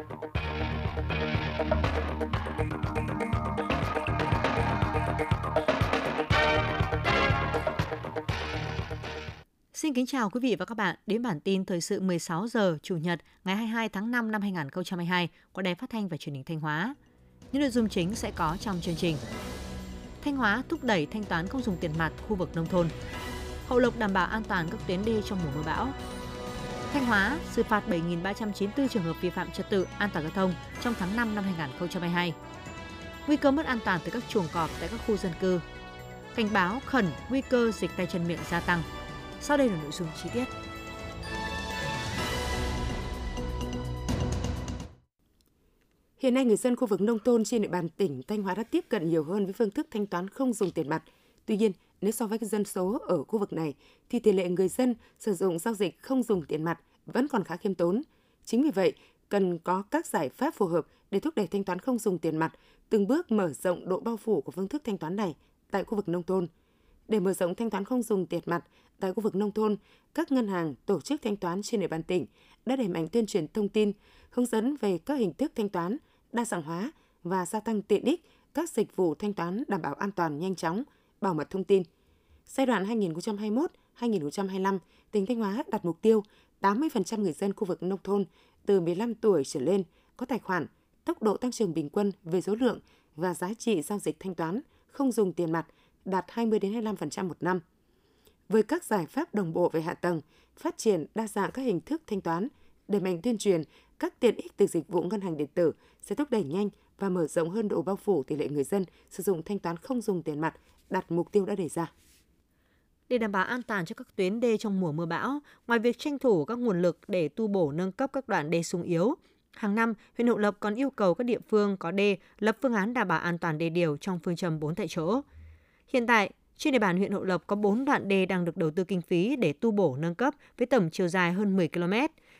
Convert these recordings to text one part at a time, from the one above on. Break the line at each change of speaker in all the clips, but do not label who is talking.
Xin kính chào quý vị và các bạn đến bản tin thời sự 16 giờ Chủ nhật, ngày 22 tháng 5 năm 2022 của Đài Phát thanh và Truyền hình Thanh Hóa. Những nội dung chính sẽ có trong chương trình. Thanh Hóa thúc đẩy thanh toán không dùng tiền mặt khu vực nông thôn. Hậu Lộc đảm bảo an toàn các tuyến đê trong mùa mưa bão. Thanh Hóa xử phạt 7.394 trường hợp vi phạm trật tự an toàn giao thông trong tháng 5 năm 2022. Nguy cơ mất an toàn từ các chuồng cọp tại các khu dân cư. Cảnh báo khẩn nguy cơ dịch tay chân miệng gia tăng. Sau đây là nội dung chi tiết.
Hiện nay người dân khu vực nông thôn trên địa bàn tỉnh Thanh Hóa đã tiếp cận nhiều hơn với phương thức thanh toán không dùng tiền mặt. Tuy nhiên, nếu so với dân số ở khu vực này thì tỷ lệ người dân sử dụng giao dịch không dùng tiền mặt vẫn còn khá khiêm tốn. Chính vì vậy, cần có các giải pháp phù hợp để thúc đẩy thanh toán không dùng tiền mặt, từng bước mở rộng độ bao phủ của phương thức thanh toán này tại khu vực nông thôn. Để mở rộng thanh toán không dùng tiền mặt tại khu vực nông thôn, các ngân hàng, tổ chức thanh toán trên địa bàn tỉnh đã đẩy mạnh tuyên truyền thông tin, hướng dẫn về các hình thức thanh toán, đa dạng hóa và gia tăng tiện ích các dịch vụ thanh toán đảm bảo an toàn nhanh chóng, bảo mật thông tin. Giai đoạn 2021-2025, tỉnh Thanh Hóa đặt mục tiêu 80% người dân khu vực nông thôn từ 15 tuổi trở lên có tài khoản, tốc độ tăng trưởng bình quân về số lượng và giá trị giao dịch thanh toán không dùng tiền mặt đạt 20-25% một năm. Với các giải pháp đồng bộ về hạ tầng, phát triển đa dạng các hình thức thanh toán, đẩy mạnh tuyên truyền các tiện ích từ dịch vụ ngân hàng điện tử sẽ thúc đẩy nhanh và mở rộng hơn độ bao phủ tỷ lệ người dân sử dụng thanh toán không dùng tiền mặt, đạt mục tiêu đã đề ra.
Để đảm bảo an toàn cho các tuyến đê trong mùa mưa bão, ngoài việc tranh thủ các nguồn lực để tu bổ nâng cấp các đoạn đê sung yếu, hàng năm huyện Hậu Lộc còn yêu cầu các địa phương có đê lập phương án đảm bảo an toàn đê điều trong phương châm 4 tại chỗ. Hiện tại, trên địa bàn huyện Hậu Lộc có 4 đoạn đê đang được đầu tư kinh phí để tu bổ nâng cấp với tổng chiều dài hơn 10 km.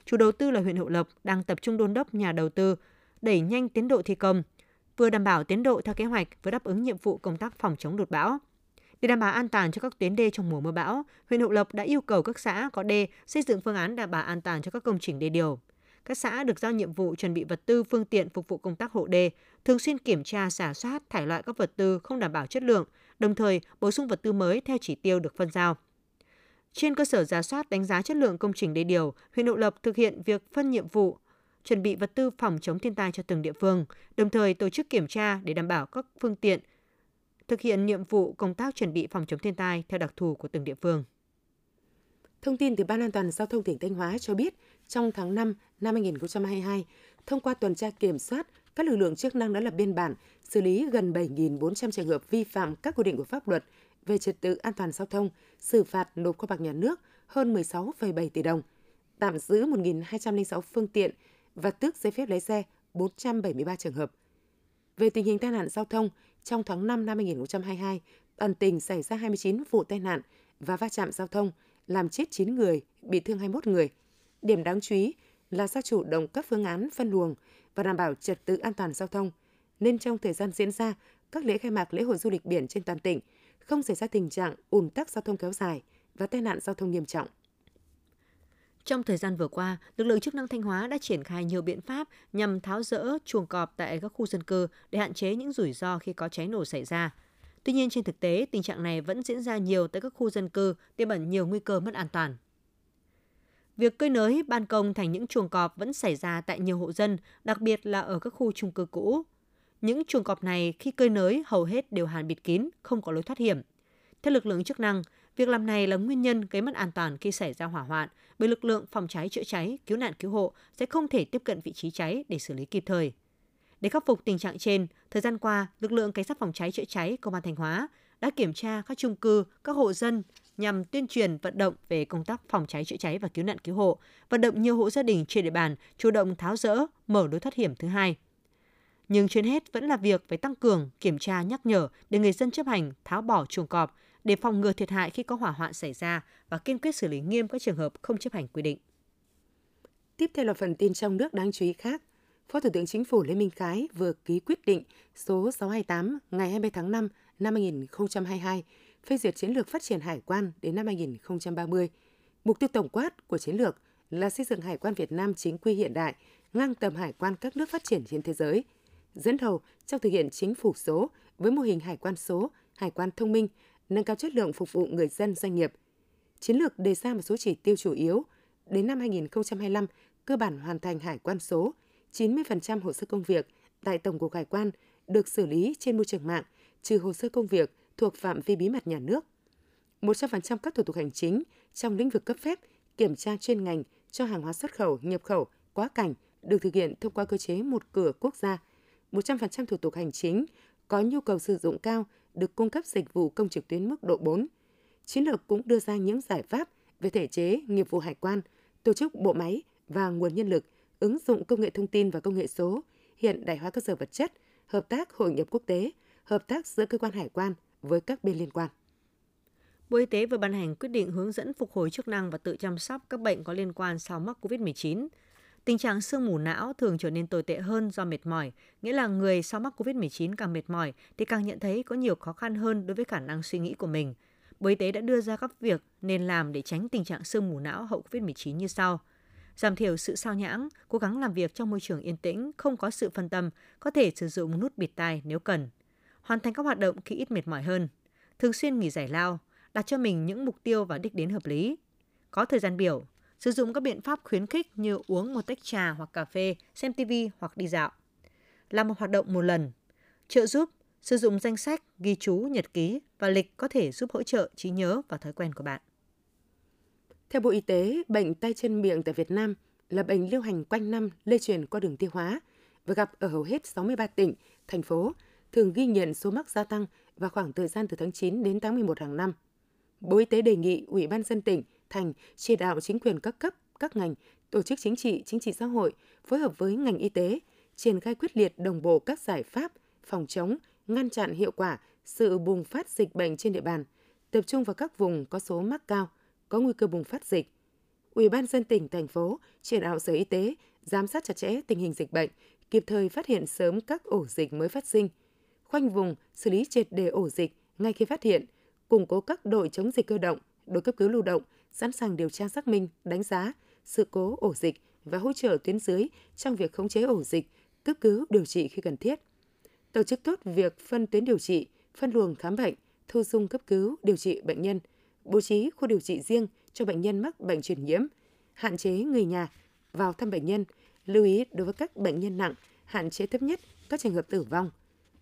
Chủ đầu tư là huyện Hậu Lộc đang tập trung đôn đốc nhà đầu tư đẩy nhanh tiến độ thi công, vừa đảm bảo tiến độ theo kế hoạch vừa đáp ứng nhiệm vụ công tác phòng chống lụt bão. Để đảm bảo an toàn cho các tuyến đê trong mùa mưa bão, huyện Hậu Lộc đã yêu cầu các xã có đê xây dựng phương án đảm bảo an toàn cho các công trình đê điều. Các xã được giao nhiệm vụ chuẩn bị vật tư phương tiện phục vụ công tác hộ đê, thường xuyên kiểm tra, xả soát, thải loại các vật tư không đảm bảo chất lượng, đồng thời bổ sung vật tư mới theo chỉ tiêu được phân giao. Trên cơ sở giả soát đánh giá chất lượng công trình đê điều, huyện Hậu Lộc thực hiện việc phân nhiệm vụ, chuẩn bị vật tư phòng chống thiên tai cho từng địa phương, đồng thời tổ chức kiểm tra để đảm bảo các phương tiện thực hiện nhiệm vụ công tác chuẩn bị phòng chống thiên tai theo đặc thù của từng địa phương.
Thông tin từ Ban An toàn Giao thông tỉnh Thanh Hóa cho biết, trong tháng 5 năm 2022, thông qua tuần tra kiểm soát, các lực lượng chức năng đã lập biên bản xử lý gần 7.400 trường hợp vi phạm các quy định của pháp luật về trật tự an toàn giao thông, xử phạt nộp kho bạc nhà nước hơn 16,7 tỷ đồng, tạm giữ 1.206 phương tiện và tước giấy phép lái xe 473 trường hợp. Về tình hình tai nạn giao thông, trong tháng 5 năm 2022, toàn tỉnh xảy ra 29 vụ tai nạn và va chạm giao thông, làm chết 9 người, bị thương 21 người. Điểm đáng chú ý là do chủ động các phương án phân luồng và đảm bảo trật tự an toàn giao thông, nên trong thời gian diễn ra các lễ khai mạc lễ hội du lịch biển trên toàn tỉnh, không xảy ra tình trạng ùn tắc giao thông kéo dài và tai nạn giao thông nghiêm trọng.
Trong thời gian vừa qua, lực lượng chức năng Thanh Hóa đã triển khai nhiều biện pháp nhằm tháo rỡ chuồng cọp tại các khu dân cư để hạn chế những rủi ro khi có cháy nổ xảy ra. Tuy nhiên trên thực tế, tình trạng này vẫn diễn ra nhiều tại các khu dân cư, tiềm ẩn nhiều nguy cơ mất an toàn. Việc cơi nới ban công thành những chuồng cọp vẫn xảy ra tại nhiều hộ dân, đặc biệt là ở các khu chung cư cũ. Những chuồng cọp này khi cơi nới hầu hết đều hàn bịt kín, không có lối thoát hiểm. Theo lực lượng chức năng, việc làm này là nguyên nhân gây mất an toàn khi xảy ra hỏa hoạn, bởi lực lượng phòng cháy chữa cháy, cứu nạn cứu hộ sẽ không thể tiếp cận vị trí cháy để xử lý kịp thời. Để khắc phục tình trạng trên, thời gian qua, lực lượng cảnh sát phòng cháy chữa cháy công an Thanh Hóa đã kiểm tra các chung cư, các hộ dân nhằm tuyên truyền vận động về công tác phòng cháy chữa cháy và cứu nạn cứu hộ, vận động nhiều hộ gia đình trên địa bàn chủ động tháo rỡ, mở lối thoát hiểm thứ hai. Nhưng trên hết vẫn là việc phải tăng cường kiểm tra nhắc nhở để người dân chấp hành tháo bỏ chuồng cọp để phòng ngừa thiệt hại khi có hỏa hoạn xảy ra và kiên quyết xử lý nghiêm các trường hợp không chấp hành quy định.
Tiếp theo là phần tin trong nước đáng chú ý khác. Phó Thủ tướng Chính phủ Lê Minh Khái vừa ký quyết định số 628 ngày 20 tháng 5 năm 2022 phê duyệt chiến lược phát triển hải quan đến năm 2030. Mục tiêu tổng quát của chiến lược là xây dựng hải quan Việt Nam chính quy hiện đại, ngang tầm hải quan các nước phát triển trên thế giới. Dẫn đầu trong thực hiện chính phủ số với mô hình hải quan số, hải quan thông minh, nâng cao chất lượng phục vụ người dân doanh nghiệp. Chiến lược đề ra một số chỉ tiêu chủ yếu. Đến năm 2025, cơ bản hoàn thành hải quan số, 90% hồ sơ công việc tại Tổng cục Hải quan được xử lý trên môi trường mạng, trừ hồ sơ công việc thuộc phạm vi bí mật nhà nước. 100% các thủ tục hành chính trong lĩnh vực cấp phép, kiểm tra chuyên ngành cho hàng hóa xuất khẩu, nhập khẩu, quá cảnh được thực hiện thông qua cơ chế một cửa quốc gia. 100% thủ tục hành chính có nhu cầu sử dụng cao được cung cấp dịch vụ công trực tuyến mức độ 4. Chiến lược cũng đưa ra những giải pháp về thể chế, nghiệp vụ hải quan, tổ chức bộ máy và nguồn nhân lực, ứng dụng công nghệ thông tin và công nghệ số, hiện đại hóa cơ sở vật chất, hợp tác hội nhập quốc tế, hợp tác giữa cơ quan hải quan với các bên liên quan.
Bộ Y tế vừa ban hành quyết định hướng dẫn phục hồi chức năng và tự chăm sóc các bệnh có liên quan sau mắc COVID-19. Tình trạng sương mù não thường trở nên tồi tệ hơn do mệt mỏi, nghĩa là người sau mắc COVID-19 càng mệt mỏi thì càng nhận thấy có nhiều khó khăn hơn đối với khả năng suy nghĩ của mình. Bộ Y tế đã đưa ra các việc nên làm để tránh tình trạng sương mù não hậu COVID-19 như sau. Giảm thiểu sự sao nhãng, cố gắng làm việc trong môi trường yên tĩnh, không có sự phân tâm, có thể sử dụng nút bịt tai nếu cần. Hoàn thành các hoạt động khi ít mệt mỏi hơn. Thường xuyên nghỉ giải lao, đặt cho mình những mục tiêu và đích đến hợp lý. Có thời gian biểu, sử dụng các biện pháp khuyến khích như uống một tách trà hoặc cà phê, xem TV hoặc đi dạo. Làm một hoạt động một lần. Trợ giúp, sử dụng danh sách, ghi chú, nhật ký và lịch có thể giúp hỗ trợ trí nhớ và thói quen của bạn.
Theo Bộ Y tế, bệnh tay chân miệng tại Việt Nam là bệnh lưu hành quanh năm lây truyền qua đường tiêu hóa và gặp ở hầu hết 63 tỉnh, thành phố, thường ghi nhận số mắc gia tăng vào khoảng thời gian từ tháng 9 đến tháng 11 hàng năm. Bộ Y tế đề nghị Ủy ban dân tỉnh, thành chỉ đạo chính quyền các cấp, các ngành, tổ chức chính trị, chính trị xã hội phối hợp với ngành y tế triển khai quyết liệt đồng bộ các giải pháp phòng chống, ngăn chặn hiệu quả sự bùng phát dịch bệnh trên địa bàn, tập trung vào các vùng có số mắc cao, có nguy cơ bùng phát dịch. Ủy ban dân tỉnh, thành phố chỉ đạo Sở Y tế giám sát chặt chẽ tình hình dịch bệnh, kịp thời phát hiện sớm các ổ dịch mới phát sinh, khoanh vùng, xử lý triệt đề ổ dịch ngay khi phát hiện, củng cố các đội chống dịch cơ động, đội cấp cứu lưu động, sẵn sàng điều tra xác minh, đánh giá sự cố ổ dịch và hỗ trợ tuyến dưới trong việc khống chế ổ dịch, cấp cứu điều trị khi cần thiết. Tổ chức tốt việc phân tuyến điều trị, phân luồng khám bệnh, thu dung cấp cứu điều trị bệnh nhân, bố trí khu điều trị riêng cho bệnh nhân mắc bệnh truyền nhiễm, hạn chế người nhà vào thăm bệnh nhân, lưu ý đối với các bệnh nhân nặng, hạn chế thấp nhất các trường hợp tử vong,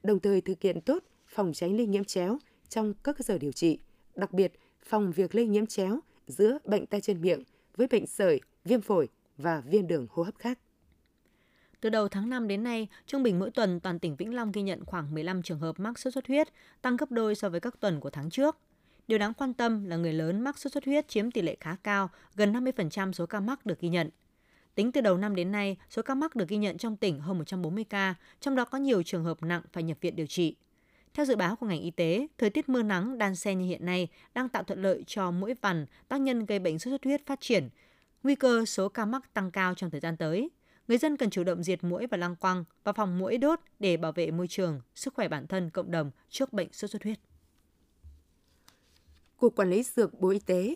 đồng thời thực hiện tốt phòng tránh lây nhiễm chéo trong các cơ sở điều trị, đặc biệt phòng việc lây nhiễm chéo giữa bệnh tay chân miệng với bệnh sởi, viêm phổi và viêm đường hô hấp khác.
Từ đầu tháng 5 đến nay, trung bình mỗi tuần toàn tỉnh Vĩnh Long ghi nhận khoảng 15 trường hợp mắc sốt xuất huyết, tăng gấp đôi so với các tuần của tháng trước. Điều đáng quan tâm là người lớn mắc sốt xuất huyết chiếm tỷ lệ khá cao, gần 50% số ca mắc được ghi nhận. Tính từ đầu năm đến nay, số ca mắc được ghi nhận trong tỉnh hơn 140 ca, trong đó có nhiều trường hợp nặng phải nhập viện điều trị. Theo dự báo của ngành y tế, thời tiết mưa nắng đan xen như hiện nay đang tạo thuận lợi cho mũi vằn, tác nhân gây bệnh sốt xuất huyết phát triển. Nguy cơ số ca mắc tăng cao trong thời gian tới. Người dân cần chủ động diệt mũi và lăng quăng và phòng mũi đốt để bảo vệ môi trường, sức khỏe bản thân, cộng đồng trước bệnh sốt xuất huyết.
Cục Quản lý Dược Bộ Y tế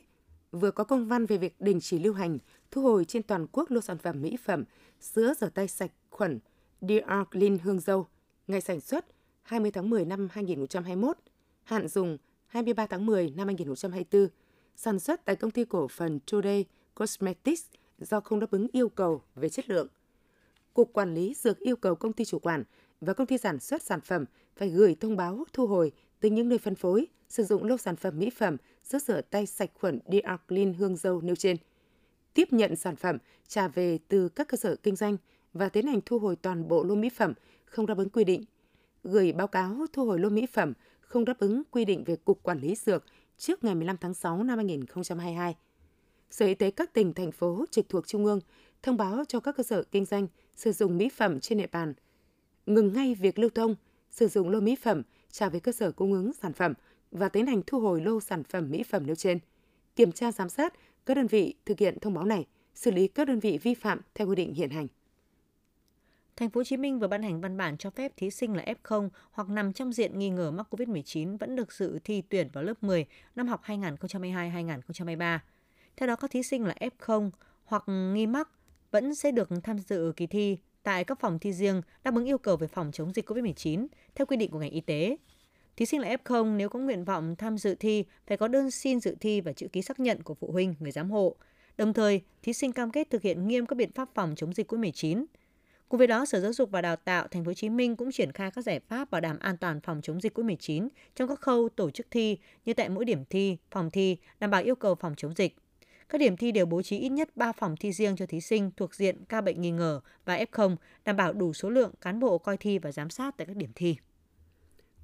vừa có công văn về việc đình chỉ lưu hành, thu hồi trên toàn quốc lô sản phẩm mỹ phẩm sữa rửa tay sạch khuẩn DR Clean Hương Dâu, ngày sản xuất 20 tháng 10 năm 2021, hạn dùng 23 tháng 10 năm 2024, sản xuất tại công ty cổ phần Today Cosmetics do không đáp ứng yêu cầu về chất lượng. Cục Quản lý Dược yêu cầu công ty chủ quản và công ty sản xuất sản phẩm phải gửi thông báo thu hồi từ những nơi phân phối sử dụng lô sản phẩm mỹ phẩm sữa rửa tay sạch khuẩn DR Clean hương dâu nêu trên. Tiếp nhận sản phẩm trả về từ các cơ sở kinh doanh và tiến hành thu hồi toàn bộ lô mỹ phẩm không đáp ứng quy định gửi báo cáo thu hồi lô mỹ phẩm không đáp ứng quy định về Cục Quản lý Dược trước ngày 15 tháng 6 năm 2022. Sở Y tế các tỉnh, thành phố trực thuộc Trung ương thông báo cho các cơ sở kinh doanh sử dụng mỹ phẩm trên địa bàn ngừng ngay việc lưu thông, sử dụng lô mỹ phẩm trả về cơ sở cung ứng sản phẩm và tiến hành thu hồi lô sản phẩm mỹ phẩm nêu trên. Kiểm tra giám sát các đơn vị thực hiện thông báo này, xử lý các đơn vị vi phạm theo quy định hiện hành.
Thành phố Hồ Chí Minh vừa ban hành văn bản cho phép thí sinh là F0 hoặc nằm trong diện nghi ngờ mắc COVID-19 vẫn được dự thi tuyển vào lớp 10 năm học 2022-2023. Theo đó, các thí sinh là F0 hoặc nghi mắc vẫn sẽ được tham dự kỳ thi tại các phòng thi riêng đáp ứng yêu cầu về phòng chống dịch COVID-19 theo quy định của ngành y tế. Thí sinh là F0 nếu có nguyện vọng tham dự thi phải có đơn xin dự thi và chữ ký xác nhận của phụ huynh, người giám hộ. Đồng thời, thí sinh cam kết thực hiện nghiêm các biện pháp phòng chống dịch COVID-19. Cùng với đó, Sở Giáo dục và Đào tạo Thành phố Hồ Chí Minh cũng triển khai các giải pháp bảo đảm an toàn phòng chống dịch COVID-19 trong các khâu tổ chức thi như tại mỗi điểm thi, phòng thi, đảm bảo yêu cầu phòng chống dịch. Các điểm thi đều bố trí ít nhất 3 phòng thi riêng cho thí sinh thuộc diện ca bệnh nghi ngờ và F0, đảm bảo đủ số lượng cán bộ coi thi và giám sát tại các điểm thi.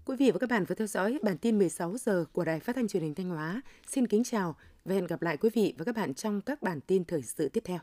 Quý vị và các bạn vừa theo dõi bản tin 16 giờ của Đài Phát thanh Truyền hình Thanh Hóa. Xin kính chào và hẹn gặp lại quý vị và các bạn trong các bản tin thời sự tiếp theo.